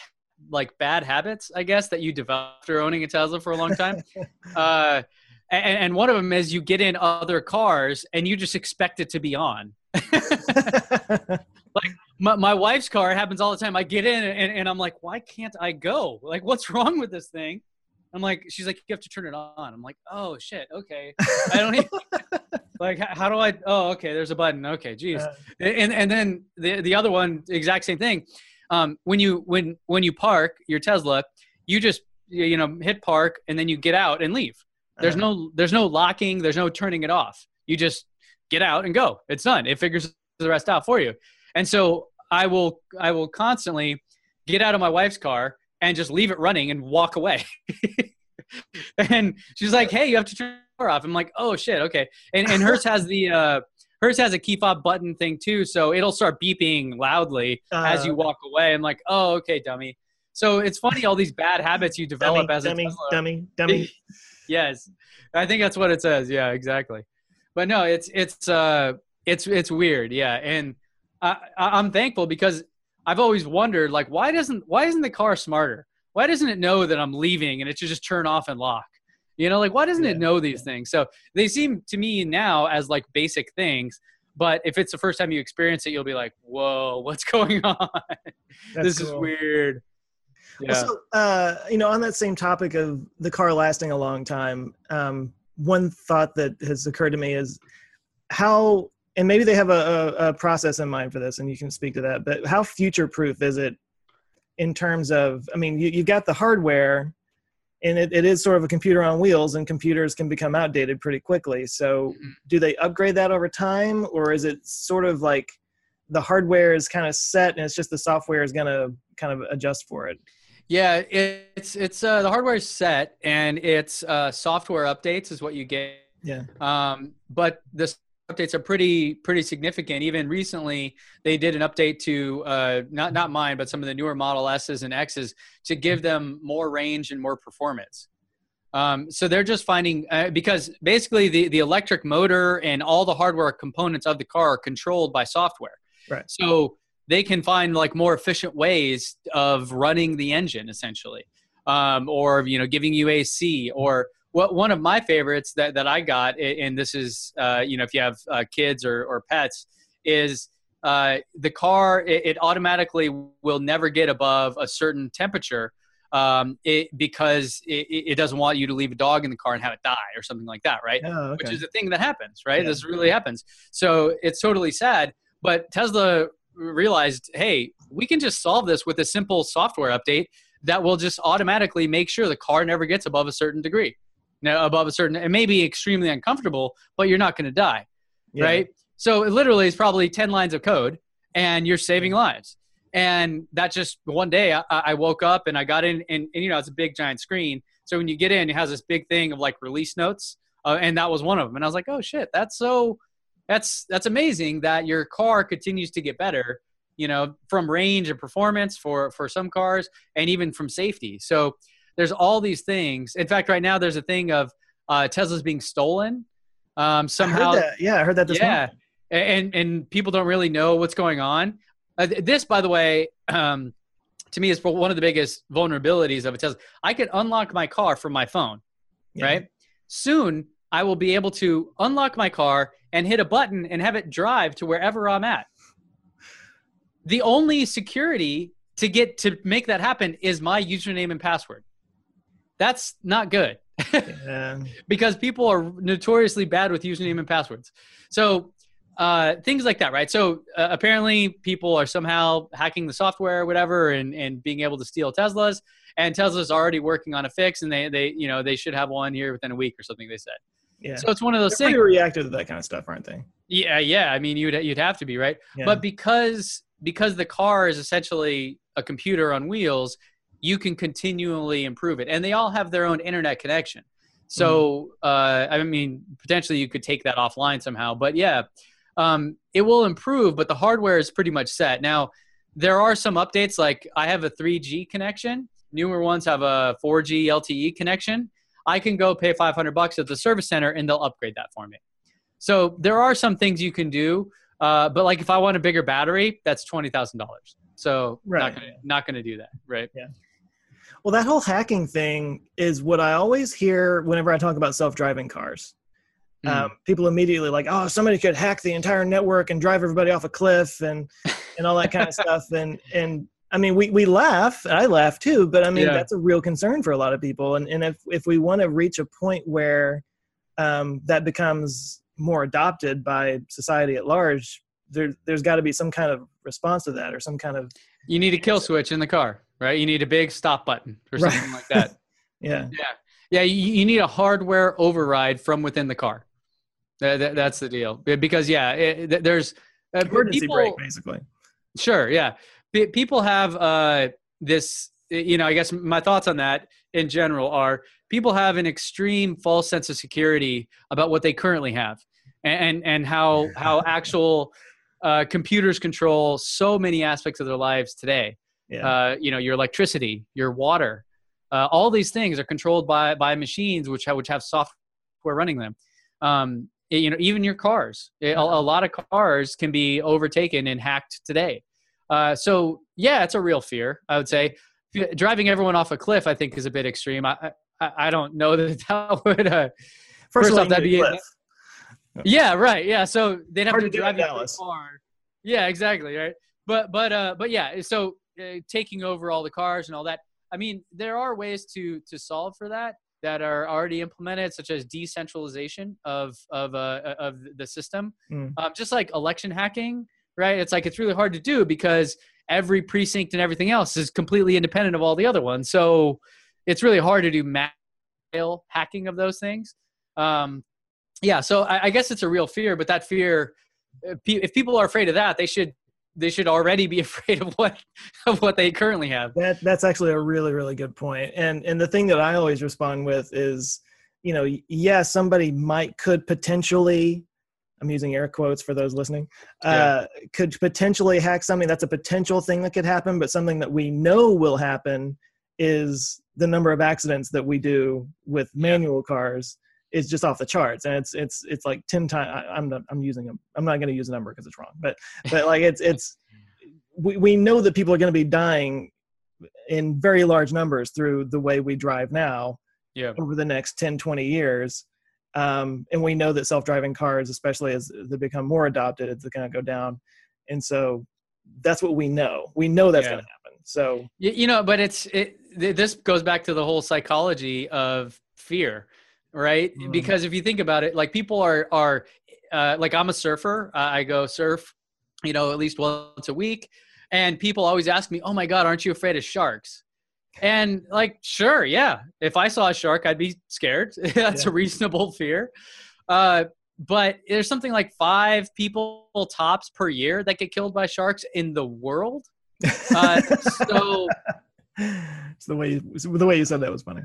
like bad habits, I guess, that you develop after owning a Tesla for a long time. uh, and, and one of them is you get in other cars and you just expect it to be on. like my, my wife's car happens all the time. I get in and, and I'm like, why can't I go? Like, what's wrong with this thing? I'm like, she's like, you have to turn it on. I'm like, oh shit, okay. I don't even, like, how do I? Oh, okay, there's a button. Okay, geez. Uh, and and then the the other one, exact same thing. Um, when you when when you park your Tesla, you just you know hit park and then you get out and leave. There's uh-huh. no there's no locking, there's no turning it off. You just get out and go. It's done. It figures the rest out for you. And so I will I will constantly get out of my wife's car and just leave it running and walk away. and she's like, "Hey, you have to turn the car off." I'm like, "Oh shit, okay." And and hers has the uh, hers has a key fob button thing too, so it'll start beeping loudly uh, as you uh. walk away. I'm like, "Oh, okay, dummy." So it's funny all these bad habits you develop dummy, as a dummy, dummy, dummy. yes, I think that's what it says. Yeah, exactly. But no, it's it's uh it's it's weird. Yeah, and I, I'm thankful because I've always wondered like why doesn't why isn't the car smarter? Why doesn't it know that I'm leaving and it should just turn off and lock? You know, like why doesn't yeah. it know these things? So they seem to me now as like basic things. But if it's the first time you experience it, you'll be like, "Whoa, what's going on? this cool. is weird." Yeah. So, uh, you know, on that same topic of the car lasting a long time, um, one thought that has occurred to me is how, and maybe they have a, a, a process in mind for this, and you can speak to that. But how future proof is it in terms of? I mean, you, you've got the hardware, and it, it is sort of a computer on wheels, and computers can become outdated pretty quickly. So, mm-hmm. do they upgrade that over time, or is it sort of like the hardware is kind of set and it's just the software is going to kind of adjust for it? Yeah, it's it's uh, the hardware is set and it's uh, software updates is what you get. Yeah. Um, but the updates are pretty pretty significant. Even recently, they did an update to uh, not not mine, but some of the newer Model S's and X's to give them more range and more performance. Um, so they're just finding uh, because basically the the electric motor and all the hardware components of the car are controlled by software. Right. So they can find like more efficient ways of running the engine essentially um, or you know giving you ac or what one of my favorites that, that i got and this is uh, you know if you have uh, kids or, or pets is uh, the car it, it, automatically will never get above a certain temperature um, it, because it, it, doesn't want you to leave a dog in the car and have it die or something like that right oh, okay. which is a thing that happens right yeah. this really happens so it's totally sad but tesla realized, hey, we can just solve this with a simple software update that will just automatically make sure the car never gets above a certain degree. Now, above a certain, it may be extremely uncomfortable, but you're not going to die, yeah. right? So it literally is probably 10 lines of code and you're saving lives. And that just one day I, I woke up and I got in and, and, you know, it's a big giant screen. So when you get in, it has this big thing of like release notes. Uh, and that was one of them. And I was like, oh shit, that's so that's that's amazing that your car continues to get better you know from range and performance for for some cars and even from safety so there's all these things in fact right now there's a thing of uh, tesla's being stolen um, somehow I yeah i heard that this yeah morning. and and people don't really know what's going on uh, this by the way um, to me is one of the biggest vulnerabilities of a tesla i can unlock my car from my phone yeah. right soon i will be able to unlock my car and hit a button and have it drive to wherever I'm at. The only security to get to make that happen is my username and password. That's not good. Yeah. because people are notoriously bad with username and passwords. So uh, things like that, right? So uh, apparently people are somehow hacking the software or whatever and, and being able to steal Teslas. And Tesla's already working on a fix and they, they, you know, they should have one here within a week or something they said. Yeah. So it's one of those They're things. Pretty reactive to that kind of stuff, aren't they? Yeah, yeah. I mean, you'd you'd have to be right, yeah. but because because the car is essentially a computer on wheels, you can continually improve it, and they all have their own internet connection. So, mm-hmm. uh, I mean, potentially you could take that offline somehow, but yeah, um, it will improve. But the hardware is pretty much set now. There are some updates, like I have a 3G connection. Newer ones have a 4G LTE connection I can go pay 500 bucks at the service center and they'll upgrade that for me. So there are some things you can do, uh, but like if I want a bigger battery, that's twenty thousand dollars. So right. not gonna, not gonna do that, right? Yeah. Well, that whole hacking thing is what I always hear whenever I talk about self-driving cars. Mm. Um, people immediately like, oh, somebody could hack the entire network and drive everybody off a cliff and and all that kind of stuff. And and I mean, we, we laugh, I laugh too, but I mean, yeah. that's a real concern for a lot of people. And, and if, if we want to reach a point where um, that becomes more adopted by society at large, there, there's got to be some kind of response to that or some kind of. You need a kill switch in the car, right? You need a big stop button or something right. like that. yeah. Yeah. Yeah. You, you, need a hardware override from within the car. That, that, that's the deal. Because, yeah, it, there's. Uh, Emergency people, brake, basically. Sure. Yeah people have uh, this you know i guess my thoughts on that in general are people have an extreme false sense of security about what they currently have and and how how actual uh, computers control so many aspects of their lives today yeah. uh, you know your electricity your water Uh, all these things are controlled by by machines which have which have software running them. Um, it, you know, even your cars, it, a, a, lot of cars can be overtaken and hacked today. Uh, so yeah, it's a real fear. I would say driving everyone off a cliff. I think is a bit extreme. I I, I don't know that that would. Uh, first, first off, that'd be cliff. Yeah, right. Yeah, so they'd have Hard to, to drive a car. Yeah, exactly. Right. But but uh but yeah. So uh, taking over all the cars and all that. I mean, there are ways to to solve for that that are already implemented, such as decentralization of of uh, of the system. Mm. Um, just like election hacking, right? It's like it's really hard to do because every precinct and everything else is completely independent of all the other ones. So it's really hard to do mail hacking of those things. Um, yeah, so I, I guess it's a real fear, but that fear, if people are afraid of that, they should they should already be afraid of what of what they currently have. That that's actually a really really good point. And and the thing that I always respond with is, you know, yeah, somebody might could potentially I'm using air quotes for those listening. Uh, yeah. could potentially hack something. That's a potential thing that could happen, but something that we know will happen is the number of accidents that we do with manual yeah. cars is just off the charts. And it's it's it's like 10 times I, am not i'm using them i'm not going to use a number because it's wrong but but like it's it's we, we know that people are going to be dying in very large numbers through the way we drive now yeah. over the next 10 20 years. Um, and we know that self-driving cars especially as they become more adopted it's going to go down. And so that's what we know. We know that's yeah. going to happen. So you know but it's it this goes back to the whole psychology of fear right? Mm-hmm. Because if you think about it, like people are are uh, like I'm a surfer. Uh, I go surf, you know, at least once a week, and people always ask me, "Oh my God, aren't you afraid of sharks?" And like, sure, yeah. If I saw a shark, I'd be scared. That's yeah. a reasonable fear. Uh, but there's something like five people tops per year that get killed by sharks in the world. Uh, so it's the way you, the way you said that was funny.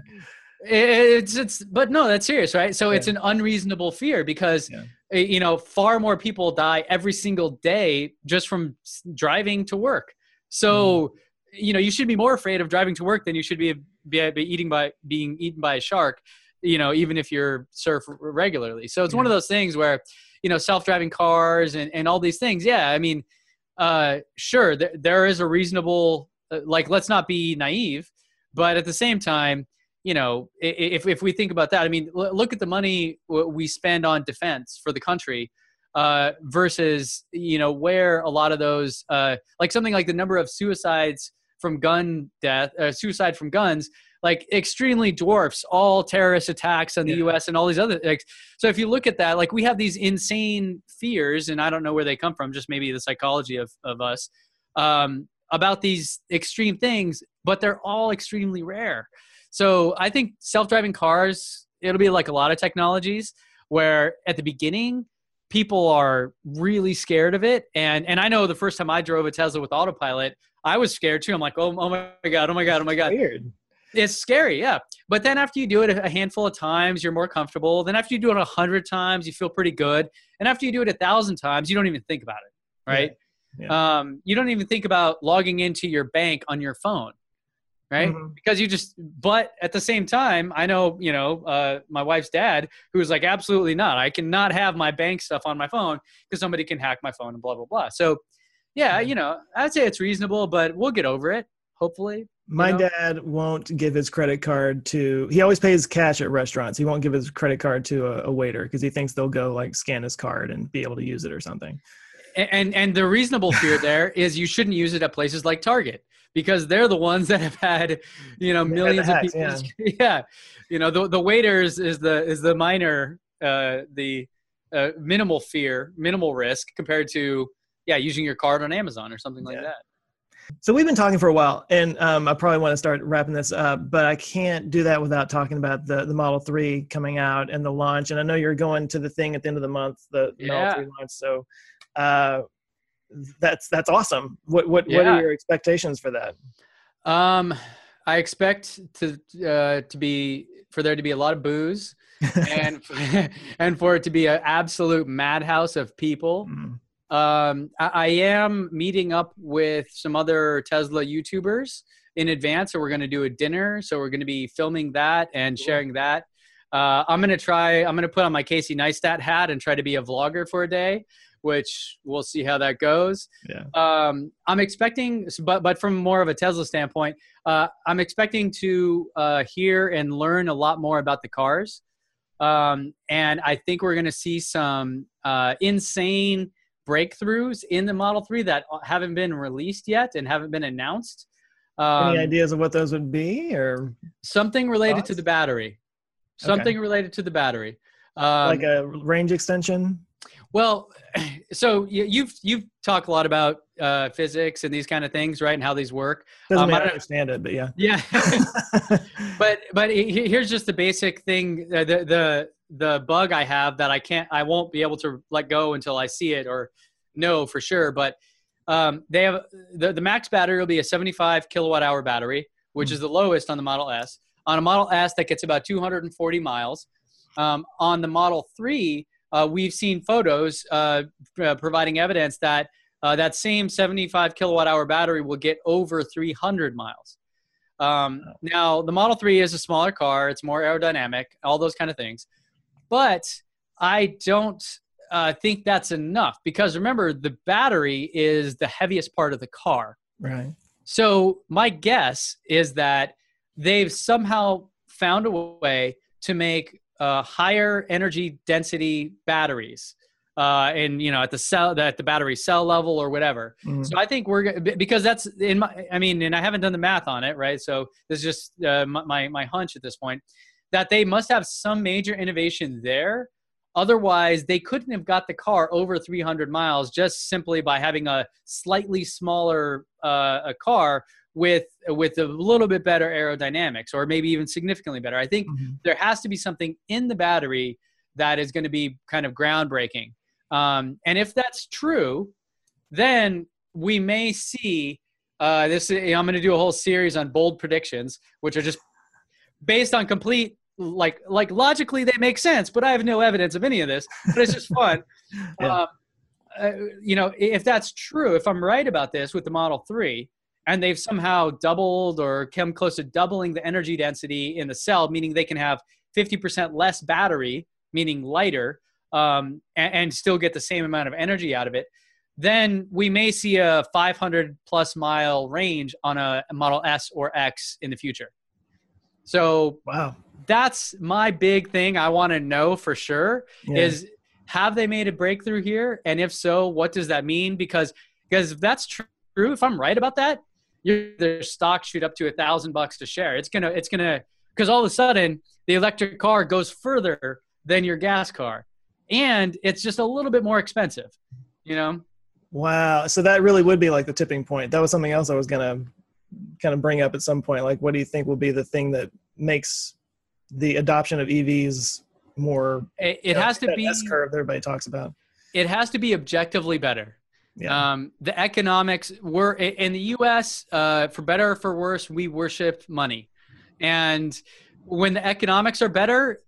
It's it's but no, that's serious, right? So yeah. it's an unreasonable fear because yeah. Eh, you know far more people die every single day just from driving to work. So mm. you know you should be more afraid of driving to work than you should be, be, be eating by being eaten by a shark. You know, even if you're surf regularly. So it's yeah. one of those things where you know self-driving cars and and all these things. Yeah, I mean, uh, sure, there, there is a reasonable uh, like let's not be naive, but at the same time you know, if if we think about that, I mean, look at the money we spend on defense for the country uh, versus you know where a lot of those, uh, like something like the number of suicides from gun death, uh, suicide from guns, like extremely dwarfs all terrorist attacks on the yeah. U.S. and all these other. Like, so if you look at that, like we have these insane fears, and I don't know where they come from, just maybe the psychology of of us um, about these extreme things, but they're all extremely rare. So I think self-driving cars, it'll be like a lot of technologies where at the beginning people are really scared of it. And and I know the first time I drove a Tesla with autopilot, I was scared too. I'm like, oh, oh my god, oh my god, oh my god. Weird. It's scary, yeah. But then after you do it a handful of times, you're more comfortable. Then after you do it a hundred times, you feel pretty good. And after you do it a thousand times, you don't even think about it, right? Yeah. Yeah. Um, you don't even think about logging into your bank on your phone right mm-hmm. because you just but at the same time i know you know uh, my wife's dad who's like absolutely not i cannot have my bank stuff on my phone because somebody can hack my phone and blah blah blah so yeah you know i'd say it's reasonable but we'll get over it hopefully my know? dad won't give his credit card to he always pays cash at restaurants he won't give his credit card to a, a waiter because he thinks they'll go like scan his card and be able to use it or something and and the reasonable fear there is you shouldn't use it at places like target because they're the ones that have had you know millions of people yeah. yeah. you know the, the waiters is the is the minor uh the uh, minimal fear minimal risk compared to yeah using your card on amazon or something like yeah. that so we've been talking for a while, and um, I probably want to start wrapping this up, but I can't do that without talking about the the Model Three coming out and the launch. And I know you're going to the thing at the end of the month, the, the yeah. Model Three launch. So uh, that's that's awesome. What what yeah. what are your expectations for that? Um, I expect to uh, to be for there to be a lot of booze, and and for it to be an absolute madhouse of people. Mm. Um, I, I, am meeting up with some other Tesla YouTubers in advance. So we're going to do a dinner. So we're going to be filming that and sharing that. Uh, I'm going to try, I'm going to put on my Casey Neistat hat and try to be a vlogger for a day, which we'll see how that goes. Yeah. Um, I'm expecting, but, but from more of a Tesla standpoint, uh, I'm expecting to uh, hear and learn a lot more about the cars. Um, and I think we're going to see some uh, insane breakthroughs in the Model 3 that haven't been released yet and haven't been announced. Um, Any ideas of what those would be, or something related thoughts? to the battery? Something okay. related to the battery, um, like a range extension. Well, so you've you've talked a lot about uh, physics and these kind of things, right? And how these work. Doesn't um, I don't understand it, but yeah. Yeah. but but here's just the basic thing. Uh, the the the bug I have that I can't, I won't be able to let go until I see it or know for sure. But um, they have the the max battery will be a 75 kilowatt hour battery, which mm-hmm. is the lowest on the Model S. On a Model S, that gets about 240 miles. Um, on the Model 3, uh, we've seen photos uh, uh, providing evidence that uh, that same 75 kilowatt hour battery will get over 300 miles. Um, now, the Model 3 is a smaller car, it's more aerodynamic, all those kind of things. But I don't uh, think that's enough because remember, the battery is the heaviest part of the car. Right. So, my guess is that they've somehow found a way to make uh, higher energy density batteries uh, and you know at the cell at the battery cell level or whatever. Mm-hmm. So I think we're because that's in my I mean and I haven't done the math on it right. So this is just uh, my my hunch at this point that they must have some major innovation there. Otherwise, they couldn't have got the car over 300 miles just simply by having a slightly smaller uh, a car with with a little bit better aerodynamics or maybe even significantly better. I think mm-hmm. there has to be something in the battery that is going to be kind of groundbreaking. Um, and if that's true, then we may see uh, this. I'm going to do a whole series on bold predictions, which are just based on complete like like logically they make sense, but I have no evidence of any of this. But it's just fun. yeah. uh, uh, you know, if that's true, if I'm right about this with the Model Three, and they've somehow doubled or come close to doubling the energy density in the cell, meaning they can have 50% less battery, meaning lighter, um, and, and, still get the same amount of energy out of it, then we may see a 500 plus mile range on a Model S or X in the future. So, wow, that's my big thing. I want to know for sure yeah. is have they made a breakthrough here, and if so, what does that mean? Because because if that's true, if I'm right about that, their stock shoot up to a thousand bucks to share. It's gonna it's gonna because all of a sudden the electric car goes further than your gas car, and it's just a little bit more expensive. You know. Wow. So that really would be like the tipping point. That was something else I was gonna kind of bring up at some point. Like, what do you think will be the thing that makes the adoption of EVs more? It, it has know, to be S curve everybody talks about. It has to be objectively better. Yeah. Um, the economics were in the U.S. Uh, for better or for worse, we worship money, and when the economics are better,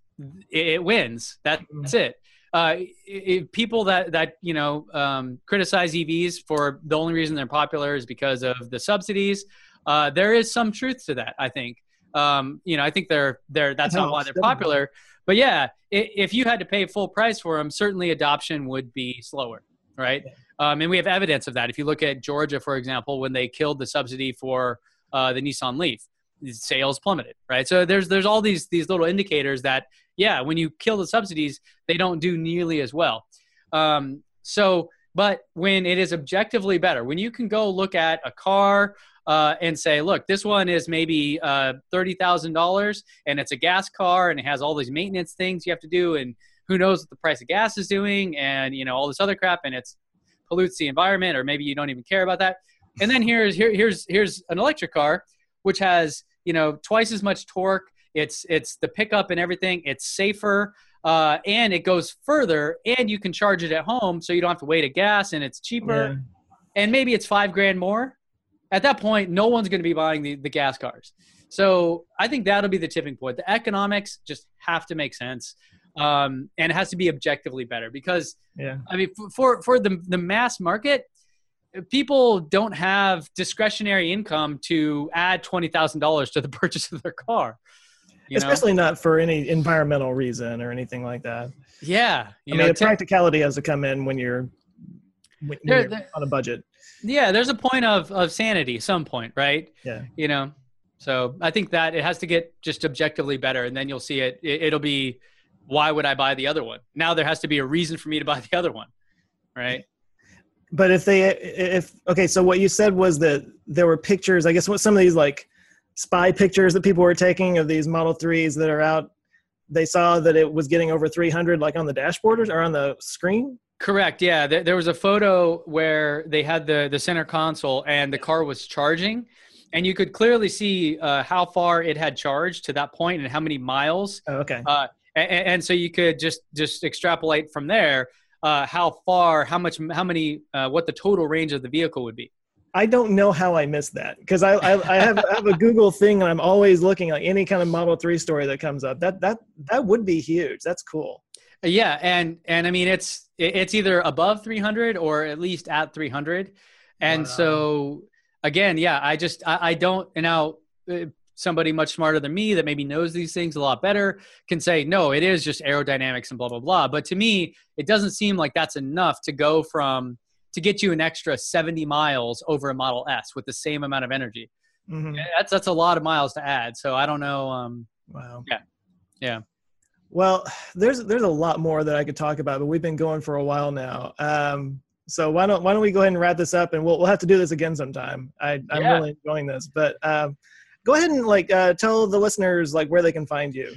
it, wins. That's mm-hmm. it. Uh, it, people that that you know um, criticize EVs for the only reason they're popular is because of the subsidies. Uh, there is some truth to that, I think. Um, you know, I think they're they're that's not why they're popular. But yeah, if you had to pay full price for them, certainly adoption would be slower, right? Um, and we have evidence of that. If you look at Georgia, for example, when they killed the subsidy for uh, the Nissan Leaf, sales plummeted, right? So there's there's all these these little indicators that yeah, when you kill the subsidies, they don't do nearly as well. Um, so, but when it is objectively better, when you can go look at a car uh, and say, look, this one is maybe uh, thirty thousand dollars, and it's a gas car, and it has all these maintenance things you have to do, and who knows what the price of gas is doing, and you know all this other crap, and it's pollutes the environment, or maybe you don't even care about that. And then here's here, here's here's an electric car which has you know twice as much torque. It's it's the pickup and everything. It's safer. Uh, and it goes further, and you can charge it at home, so you don't have to wait a gas, and it's cheaper. Yeah. And maybe it's five grand more. At that point, no one's going to be buying the, the gas cars. So I think that'll be the tipping point. The economics just have to make sense um, and it has to be objectively better because yeah i mean for for the, the mass market people don't have discretionary income to add twenty thousand dollars to the purchase of their car. Especially know? not for any environmental reason or anything like that. Yeah, I mean, know, the practicality has to come in when you're, when there, you're there, on a budget. Yeah, there's a point of of sanity, some point, right? Yeah, you know. So I think that it has to get just objectively better, and then you'll see it. it it'll be, why would I buy the other one? Now there has to be a reason for me to buy the other one, right? but if they if okay so what you said was that there were pictures i guess what some of these like spy pictures that people were taking of these model 3s that are out they saw that it was getting over 300 like on the dashboard or on the screen correct yeah there, was a photo where they had the the center console and the car was charging and you could clearly see uh, how far it had charged to that point and how many miles oh, okay uh, and, and, so you could just just extrapolate from there uh, how far, how much, how many, uh, what the total range of the vehicle would be. I don't know how I missed that because I, I, I, have, I have a Google thing and I'm always looking like any kind of Model Three story that comes up. That that that would be huge. That's cool. Yeah, and and I mean it's it's either above 300 or at least at 300, and wow. so again, yeah, I just I, I don't now uh, somebody much smarter than me that maybe knows these things a lot better can say no it is just aerodynamics and blah blah blah. But to me it doesn't seem like that's enough to go from to get you an extra 70 miles over a model s with the same amount of energy. Mm-hmm. that's that's a lot of miles to add. So i don't know um wow. yeah yeah. Well there's there's a lot more that i could talk about but we've been going for a while now. Um so why don't why don't we go ahead and wrap this up and we'll, we'll have to do this again sometime. I, i'm yeah. really enjoying this but um go ahead and like uh, tell the listeners like where they can find you.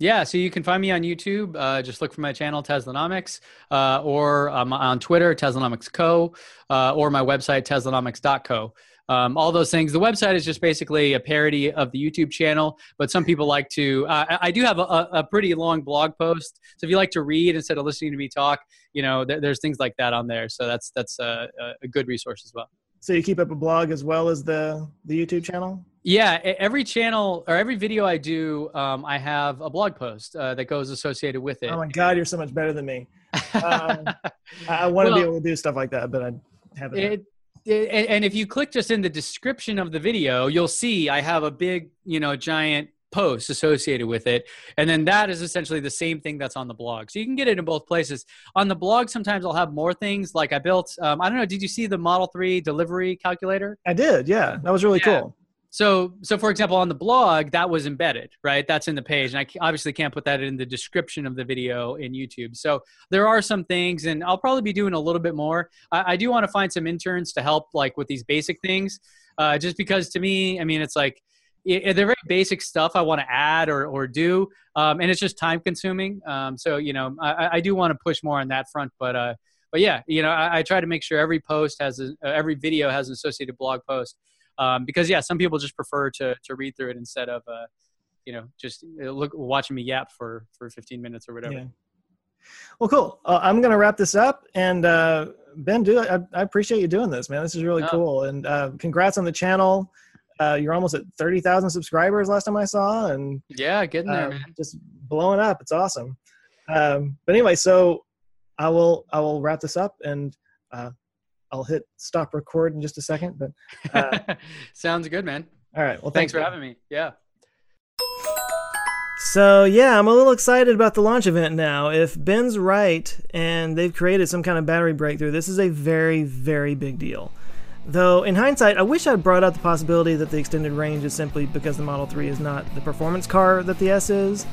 Yeah, so you can find me on YouTube. Uh, just look for my channel, Teslanomics, uh, or um, on Twitter, Teslanomics Co., uh, or my website, Teslanomics.co. Um, all those things. The website is just basically a parody of the YouTube channel, but some people like to. Uh, I do have a, a, pretty long blog post, so if you like to read instead of listening to me talk, you know, th- there's things like that on there. So that's that's a, a good resource as well. So you keep up a blog as well as the the YouTube channel. Yeah, every channel or every video I do, um, I have a blog post uh, that goes associated with it. Oh my god, you're so much better than me. Um, I, want to well, be able to do stuff like that, but I haven't. It, it, and if you click just in the description of the video, you'll see I have a big, you know, giant post associated with it. And then that is essentially the same thing that's on the blog. So you can get it in both places. On the blog, sometimes I'll have more things like I built, um, I don't know, did you see the Model 3 delivery calculator? I did, yeah. That was really yeah. cool. So, so for example, on the blog, that was embedded, right? That's in the page, and I obviously can't put that in the description of the video in YouTube. So there are some things, and I'll probably be doing a little bit more. I, I do want to find some interns to help, like with these basic things, uh, just because to me, I mean, it's like it, they're very basic stuff I want to add or, or do, um, and it's just time consuming. Um, so you know, I, I do want to push more on that front, but uh, but yeah, you know, I, I, try to make sure every post has a, every video has an associated blog post um, because yeah, some people just prefer to to read through it instead of uh, you know just uh, look watching me yap for for 15 minutes or whatever. Yeah. Well, cool. Uh, I'm going to wrap this up. And uh, Ben, do I, I, appreciate you doing this, man. This is really oh. cool. And uh, congrats on the channel uh, you're almost at 30,000 subscribers last time I saw. And yeah, getting there, uh, man. Just blowing up. It's awesome. Um, but anyway, so I will, I will wrap this up and, uh, I'll hit stop record in just a second, but uh, sounds good, man. All right. Well, thanks, thanks for having me. Yeah. So yeah, I'm a little excited about the launch event now. If Ben's right and they've created some kind of battery breakthrough, this is a very, very big deal. Though, in hindsight, I wish I'd brought out the possibility that the extended range is simply because the Model 3 is not the performance car that the S is.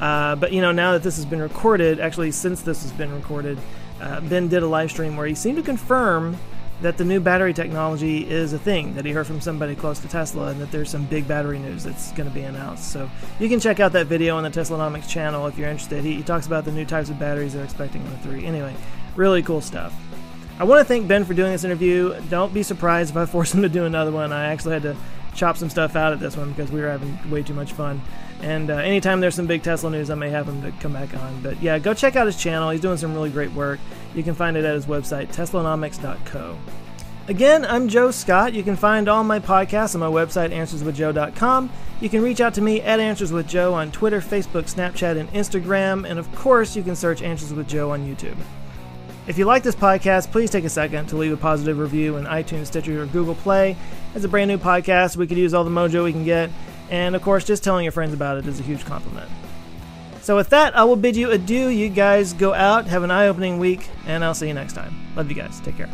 Uh, but, you know, now that this has been recorded, actually, since this has been recorded, uh, Ben did a live stream where he seemed to confirm that the new battery technology is a thing, that he heard from somebody close to Tesla, and that there's some big battery news that's going to be announced. So you can check out that video on the Teslanomics channel if you're interested. He, he talks about the new types of batteries they're expecting on the 3. Anyway, really cool stuff. I want to thank Ben for doing this interview. Don't be surprised if I force him to do another one. I actually had to chop some stuff out at this one because we were having way too much fun. And uh, anytime there's some big Tesla news, I may have him to come back on. But yeah, go check out his channel. He's doing some really great work. You can find it at his website, teslanomics.co. Again, I'm Joe Scott. You can find all my podcasts on my website, answerswithjoe.com. You can reach out to me at Answers with Joe on Twitter, Facebook, Snapchat, and Instagram. And of course, you can search Answers with Joe on YouTube. If you like this podcast, please take a second to leave a positive review in iTunes, Stitcher, or Google Play. It's a brand new podcast. We could use all the mojo we can get. And of course, just telling your friends about it is a huge compliment. So, with that, I will bid you adieu. You guys go out, have an eye opening week, and I'll see you next time. Love you guys. Take care.